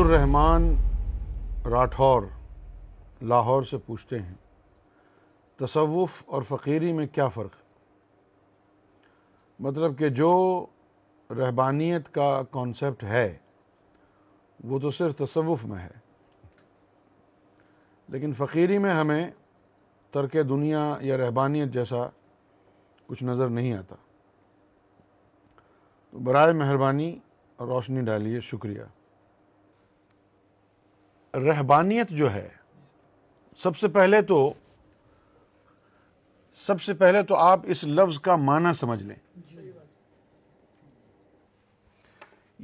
الرحمن راٹھور لاہور سے پوچھتے ہیں تصوف اور فقیری میں کیا فرق مطلب کہ جو رہبانیت کا کانسیپٹ ہے وہ تو صرف تصوف میں ہے لیکن فقیری میں ہمیں ترک دنیا یا رہبانیت جیسا کچھ نظر نہیں آتا تو برائے مہربانی اور روشنی ڈالیے شکریہ رہبانیت جو ہے سب سے پہلے تو سب سے پہلے تو آپ اس لفظ کا معنی سمجھ لیں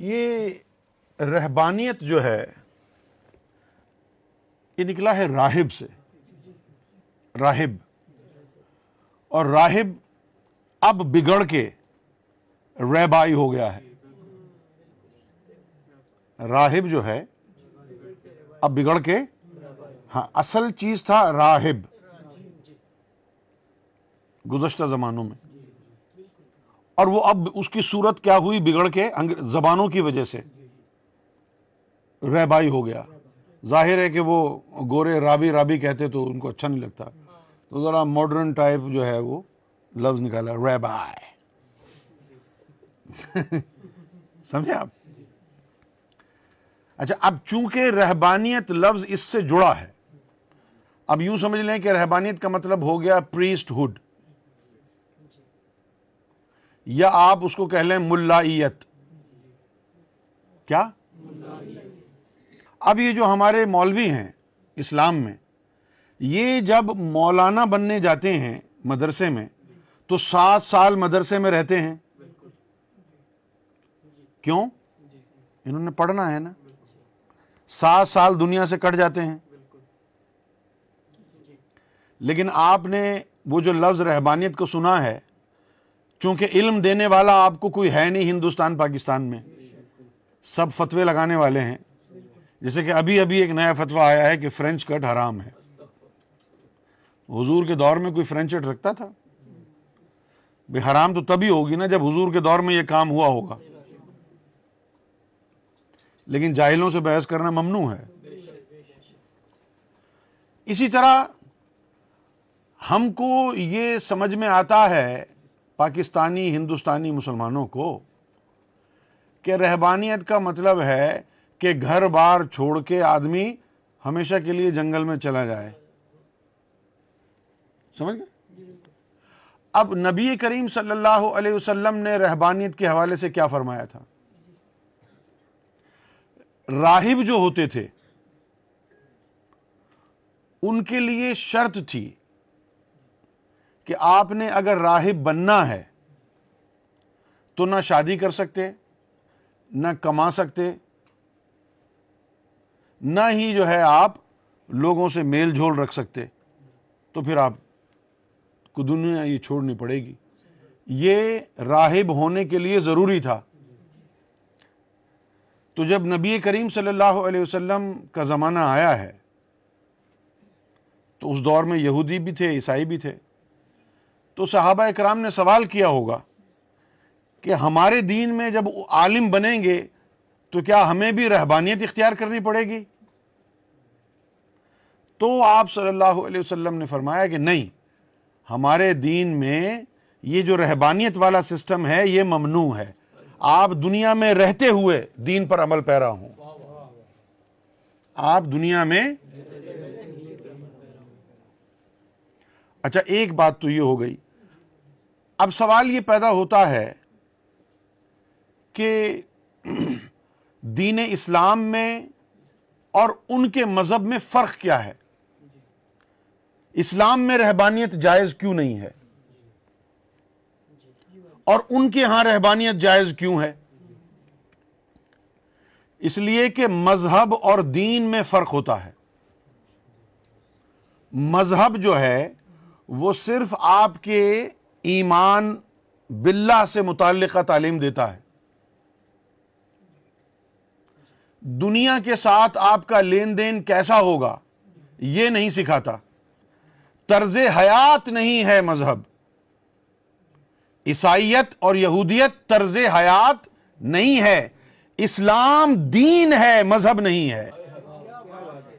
یہ رہبانیت جو ہے یہ نکلا ہے راہب سے راہب اور راہب اب بگڑ کے ریبائی ہو گیا ہے راہب جو ہے اب بگڑ کے ہاں اصل چیز تھا راہب گزشتہ زمانوں میں اور وہ اب اس کی صورت کیا ہوئی بگڑ کے زبانوں کی وجہ سے رہبائی ہو گیا ظاہر ہے کہ وہ گورے رابی رابی کہتے تو ان کو اچھا نہیں لگتا تو ذرا ماڈرن ٹائپ جو ہے وہ لفظ نکالا سمجھے آپ اچھا اب چونکہ رہبانیت لفظ اس سے جڑا ہے اب یوں سمجھ لیں کہ رہبانیت کا مطلب ہو گیا پریسٹ ہڈ یا آپ اس کو کہہ لیں ملائیت کیا اب یہ جو ہمارے مولوی ہیں اسلام میں یہ جب مولانا بننے جاتے ہیں مدرسے میں تو سات سال مدرسے میں رہتے ہیں کیوں انہوں نے پڑھنا ہے نا سات سال دنیا سے کٹ جاتے ہیں لیکن آپ نے وہ جو لفظ رہبانیت کو سنا ہے چونکہ علم دینے والا آپ کو کوئی ہے نہیں ہندوستان پاکستان میں سب فتوے لگانے والے ہیں جیسے کہ ابھی ابھی ایک نیا فتویٰ آیا ہے کہ فرینچ کٹ حرام ہے حضور کے دور میں کوئی فرینچ کٹ رکھتا تھا حرام تو تبھی ہوگی نا جب حضور کے دور میں یہ کام ہوا ہوگا لیکن جاہلوں سے بحث کرنا ممنوع ہے اسی طرح ہم کو یہ سمجھ میں آتا ہے پاکستانی ہندوستانی مسلمانوں کو کہ رہبانیت کا مطلب ہے کہ گھر بار چھوڑ کے آدمی ہمیشہ کے لیے جنگل میں چلا جائے سمجھ گئے اب نبی کریم صلی اللہ علیہ وسلم نے رہبانیت کے حوالے سے کیا فرمایا تھا راہب جو ہوتے تھے ان کے لیے شرط تھی کہ آپ نے اگر راہب بننا ہے تو نہ شادی کر سکتے نہ کما سکتے نہ ہی جو ہے آپ لوگوں سے میل جھول رکھ سکتے تو پھر آپ کو دنیا یہ چھوڑنی پڑے گی یہ راہب ہونے کے لیے ضروری تھا تو جب نبی کریم صلی اللہ علیہ وسلم کا زمانہ آیا ہے تو اس دور میں یہودی بھی تھے عیسائی بھی تھے تو صحابہ اکرام نے سوال کیا ہوگا کہ ہمارے دین میں جب عالم بنیں گے تو کیا ہمیں بھی رہبانیت اختیار کرنی پڑے گی تو آپ صلی اللہ علیہ وسلم نے فرمایا کہ نہیں ہمارے دین میں یہ جو رہبانیت والا سسٹم ہے یہ ممنوع ہے آپ دنیا میں رہتے ہوئے دین پر عمل پیرا ہوں آپ دنیا میں اچھا ایک بات تو یہ ہو گئی اب سوال یہ پیدا ہوتا ہے کہ دین اسلام میں اور ان کے مذہب میں فرق کیا ہے اسلام میں رہبانیت جائز کیوں نہیں ہے اور ان کے ہاں رہبانیت جائز کیوں ہے اس لیے کہ مذہب اور دین میں فرق ہوتا ہے مذہب جو ہے وہ صرف آپ کے ایمان باللہ سے متعلقہ تعلیم دیتا ہے دنیا کے ساتھ آپ کا لین دین کیسا ہوگا یہ نہیں سکھاتا طرز حیات نہیں ہے مذہب عیسائیت اور یہودیت طرز حیات نہیں ہے اسلام دین ہے مذہب نہیں ہے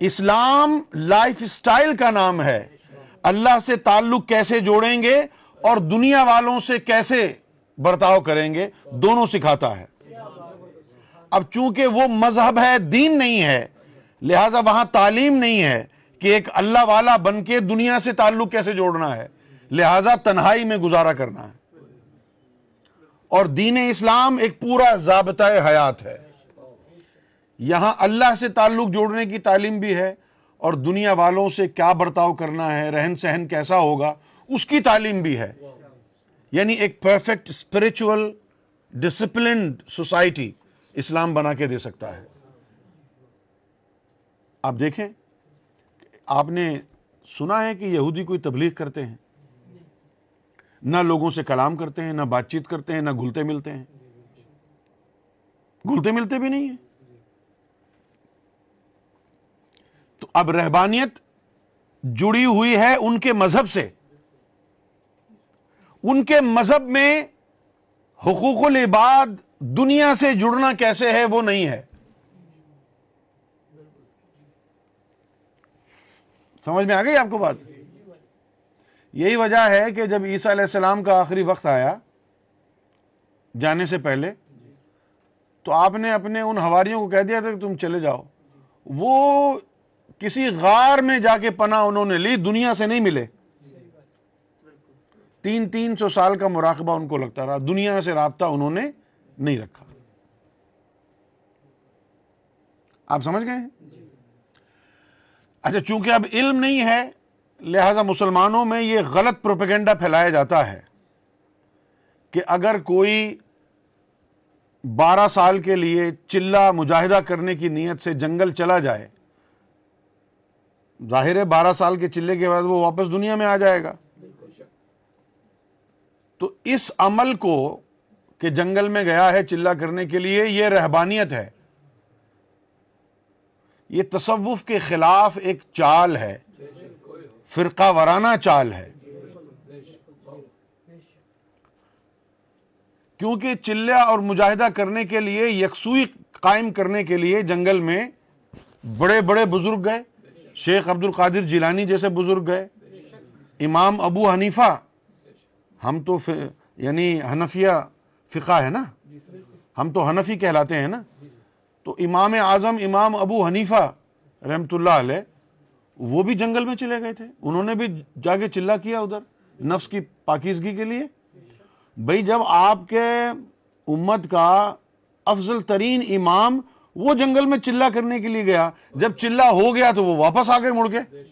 اسلام لائف سٹائل کا نام ہے اللہ سے تعلق کیسے جوڑیں گے اور دنیا والوں سے کیسے برتاؤ کریں گے دونوں سکھاتا ہے اب چونکہ وہ مذہب ہے دین نہیں ہے لہذا وہاں تعلیم نہیں ہے کہ ایک اللہ والا بن کے دنیا سے تعلق کیسے جوڑنا ہے لہذا تنہائی میں گزارا کرنا ہے اور دین اسلام ایک پورا ضابطۂ حیات ہے یہاں اللہ سے تعلق جوڑنے کی تعلیم بھی ہے اور دنیا والوں سے کیا برتاؤ کرنا ہے رہن سہن کیسا ہوگا اس کی تعلیم بھی ہے یعنی ایک پرفیکٹ اسپرچل ڈسپلنڈ سوسائٹی اسلام بنا کے دے سکتا ہے آپ دیکھیں آپ نے سنا ہے کہ یہودی کوئی تبلیغ کرتے ہیں نہ لوگوں سے کلام کرتے ہیں نہ بات چیت کرتے ہیں نہ گلتے ملتے ہیں گلتے ملتے بھی نہیں ہیں تو اب رہبانیت جڑی ہوئی ہے ان کے مذہب سے ان کے مذہب میں حقوق العباد دنیا سے جڑنا کیسے ہے وہ نہیں ہے سمجھ میں آ گئی آپ کو بات یہی وجہ ہے کہ جب عیسیٰ علیہ السلام کا آخری وقت آیا جانے سے پہلے تو آپ نے اپنے ان ہواریوں کو کہہ دیا تھا کہ تم چلے جاؤ وہ کسی غار میں جا کے پناہ انہوں نے لی دنیا سے نہیں ملے تین تین سو سال کا مراقبہ ان کو لگتا رہا دنیا سے رابطہ انہوں نے نہیں رکھا آپ سمجھ گئے ہیں اچھا چونکہ اب علم نہیں ہے لہذا مسلمانوں میں یہ غلط پروپیگنڈا پھیلایا جاتا ہے کہ اگر کوئی بارہ سال کے لیے چلا مجاہدہ کرنے کی نیت سے جنگل چلا جائے ظاہر ہے بارہ سال کے چلے کے بعد وہ واپس دنیا میں آ جائے گا تو اس عمل کو کہ جنگل میں گیا ہے چلہ کرنے کے لیے یہ رہبانیت ہے یہ تصوف کے خلاف ایک چال ہے فرقہ ورانہ چال ہے کیونکہ چلیا اور مجاہدہ کرنے کے لیے یکسوئی قائم کرنے کے لیے جنگل میں بڑے بڑے بزرگ گئے شیخ عبد القادر جیلانی جیسے بزرگ گئے امام ابو حنیفہ ہم تو یعنی حنفیہ فقہ ہے نا ہم تو حنفی کہلاتے ہیں نا تو امام اعظم امام ابو حنیفہ رحمت اللہ علیہ وہ بھی جنگل میں چلے گئے تھے انہوں نے بھی جا کے چلا کیا ادھر نفس کی پاکیزگی کے لیے بھائی جب آپ کے امت کا افضل ترین امام وہ جنگل میں چلا کرنے کے لیے گیا جب چلا ہو گیا تو وہ واپس آ کے مڑ گئے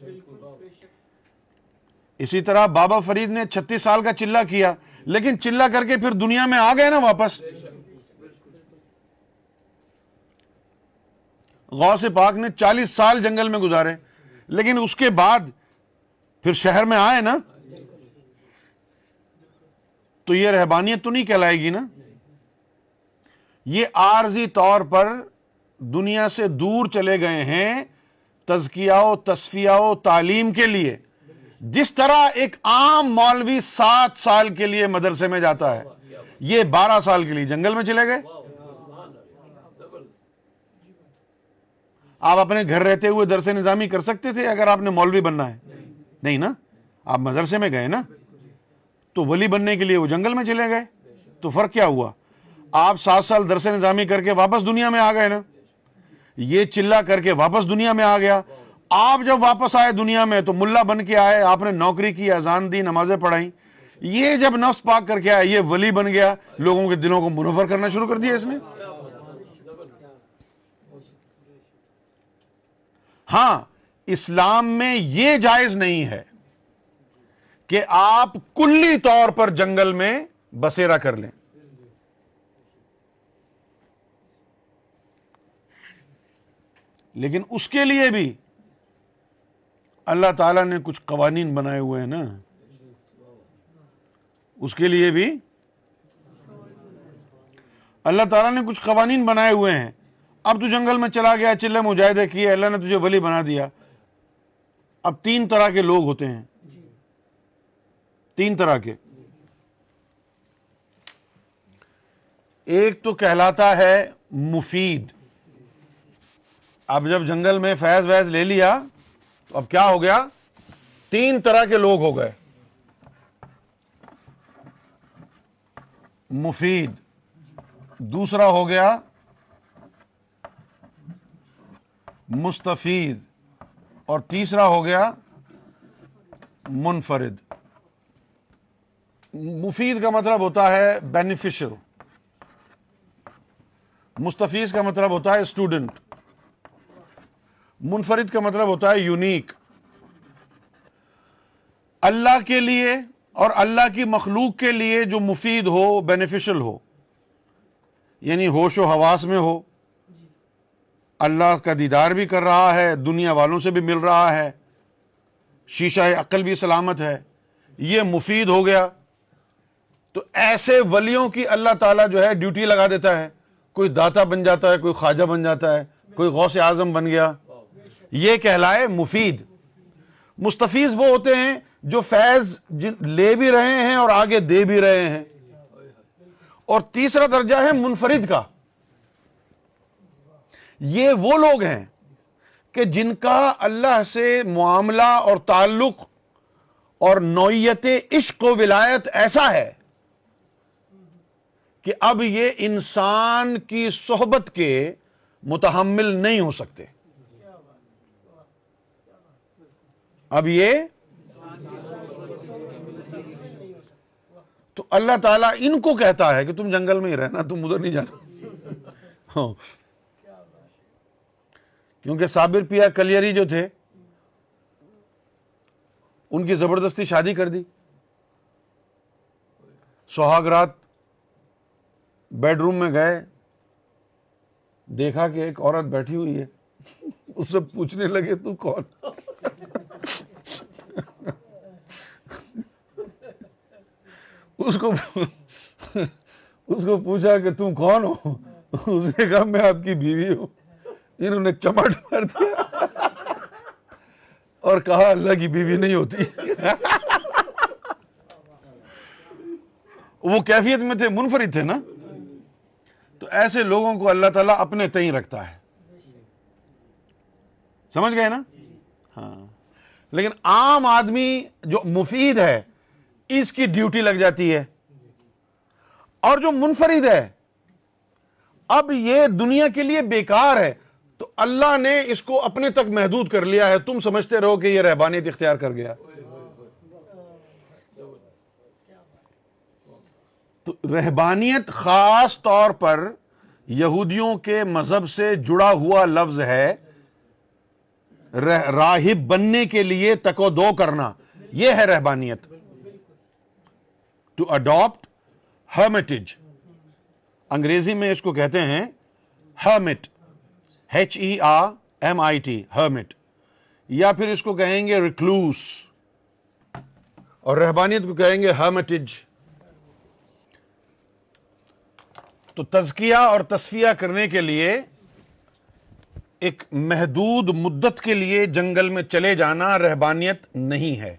اسی طرح بابا فرید نے چھتیس سال کا چلا کیا لیکن چلا کر کے پھر دنیا میں آ گئے نا واپس غوث پاک نے چالیس سال جنگل میں گزارے لیکن اس کے بعد پھر شہر میں آئے نا تو یہ رہبانیت تو نہیں کہلائے گی نا یہ عارضی طور پر دنیا سے دور چلے گئے ہیں و تصفیہ و تعلیم کے لیے جس طرح ایک عام مولوی سات سال کے لیے مدرسے میں جاتا ہے یہ بارہ سال کے لیے جنگل میں چلے گئے آپ اپنے گھر رہتے ہوئے درس نظامی کر سکتے تھے اگر آپ نے مولوی بننا ہے نہیں نا آپ مدرسے میں گئے نا تو ولی بننے کے لیے وہ جنگل میں چلے گئے تو فرق کیا ہوا آپ سات سال درس نظامی کر کے واپس دنیا میں آ گئے نا یہ چلا کر کے واپس دنیا میں آ گیا آپ جب واپس آئے دنیا میں تو ملا بن کے آئے آپ نے نوکری کی اذان دی نمازیں پڑھائیں یہ جب نفس پاک کر کے آئے یہ ولی بن گیا لوگوں کے دلوں کو منور کرنا شروع کر دیا اس نے ہاں اسلام میں یہ جائز نہیں ہے کہ آپ کلی طور پر جنگل میں بسیرا کر لیں لیکن اس کے لیے بھی اللہ تعالیٰ نے کچھ قوانین بنائے ہوئے ہیں نا اس کے لیے بھی اللہ تعالیٰ نے کچھ قوانین بنائے ہوئے ہیں اب تو جنگل میں چلا گیا چلے مجاہدے کیے اللہ نے تجھے ولی بنا دیا اب تین طرح کے لوگ ہوتے ہیں تین طرح کے ایک تو کہلاتا ہے مفید اب جب جنگل میں فیض ویز لے لیا تو اب کیا ہو گیا تین طرح کے لوگ ہو گئے مفید دوسرا ہو گیا مستفید اور تیسرا ہو گیا منفرد مفید کا مطلب ہوتا ہے بینیفیشل مستفیض کا مطلب ہوتا ہے اسٹوڈنٹ منفرد کا مطلب ہوتا ہے یونیک اللہ کے لیے اور اللہ کی مخلوق کے لیے جو مفید ہو بینیفیشل ہو یعنی ہوش و حواس میں ہو اللہ کا دیدار بھی کر رہا ہے دنیا والوں سے بھی مل رہا ہے شیشہ بھی سلامت ہے یہ مفید ہو گیا تو ایسے ولیوں کی اللہ تعالیٰ جو ہے ڈیوٹی لگا دیتا ہے کوئی داتا بن جاتا ہے کوئی خواجہ بن جاتا ہے کوئی غوث آزم بن گیا یہ کہلائے مفید مستفیض وہ ہوتے ہیں جو فیض لے بھی رہے ہیں اور آگے دے بھی رہے ہیں اور تیسرا درجہ ہے منفرد کا یہ وہ لوگ ہیں کہ جن کا اللہ سے معاملہ اور تعلق اور نوعیت عشق و ولایت ایسا ہے کہ اب یہ انسان کی صحبت کے متحمل نہیں ہو سکتے اب یہ تو اللہ تعالیٰ ان کو کہتا ہے کہ تم جنگل میں ہی رہنا تم ادھر نہیں جانا ہاں۔ کیونکہ سابر پیا کلیری جو تھے ان کی زبردستی شادی کر دی رات بیڈ روم میں گئے دیکھا کہ ایک عورت بیٹھی ہوئی ہے اس سے پوچھنے لگے تو کون اس اس کو کو پوچھا کہ تم کون ہو اس نے کہا میں آپ کی بیوی ہوں انہوں نے چمٹ مار دیا اور کہا اللہ کی بیوی نہیں ہوتی وہ کیفیت میں تھے منفرد تھے نا تو ایسے لوگوں کو اللہ تعالیٰ اپنے رکھتا ہے سمجھ گئے نا ہاں لیکن عام آدمی جو مفید ہے اس کی ڈیوٹی لگ جاتی ہے اور جو منفرد ہے اب یہ دنیا کے لیے بیکار ہے تو اللہ نے اس کو اپنے تک محدود کر لیا ہے تم سمجھتے رہو کہ یہ رہبانیت اختیار کر گیا تو رہبانیت خاص طور پر یہودیوں کے مذہب سے جڑا ہوا لفظ ہے راہب بننے کے لیے تکو دو کرنا یہ ہے رہبانیت ٹو اڈاپٹ ہرمیٹج انگریزی میں اس کو کہتے ہیں hermit H E R M I T hermit یا پھر اس کو کہیں گے ریکلوس اور رہبانیت کو کہیں گے تو تزکیہ اور تصفیہ کرنے کے لیے ایک محدود مدت کے لیے جنگل میں چلے جانا رہبانیت نہیں ہے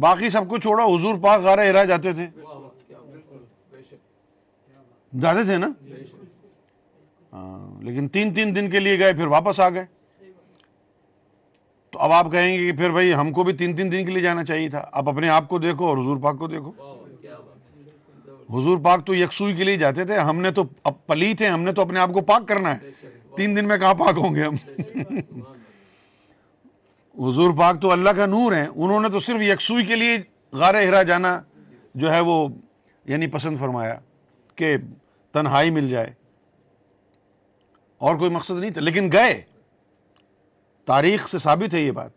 باقی سب کو چھوڑا حضور پاک غارہ جاتے تھے جاتے تھے نا ہاں، لیکن تین تین دن کے لیے گئے پھر واپس آ گئے تو اب آپ کہیں گے کہ پھر بھائی ہم کو بھی تین تین دن کے لیے جانا چاہیے تھا اب اپنے آپ کو دیکھو اور حضور پاک کو دیکھو حضور پاک تو یکسوئی کے لیے جاتے تھے ہم نے تو اب تھے ہم نے تو اپنے آپ کو پاک کرنا ہے تین دن میں کہاں پاک ہوں گے ہم حضور پاک تو اللہ کا نور ہیں انہوں نے تو صرف یکسوئی کے لیے غار ہرا جانا جو ہے وہ یعنی پسند فرمایا کہ تنہائی مل جائے اور کوئی مقصد نہیں تھا لیکن گئے تاریخ سے ثابت ہے یہ بات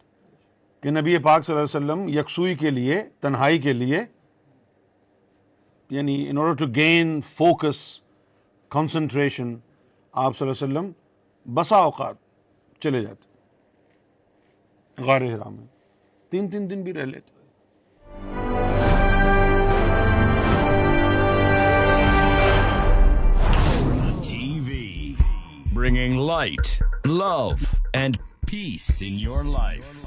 کہ نبی پاک صلی اللہ علیہ وسلم یکسوئی کے لیے تنہائی کے لیے یعنی in order to gain focus concentration آپ صلی اللہ علیہ وسلم بسا اوقات چلے جاتے غار حرام میں تین تین دن بھی رہ لیتے bringing light, love, and peace in your life.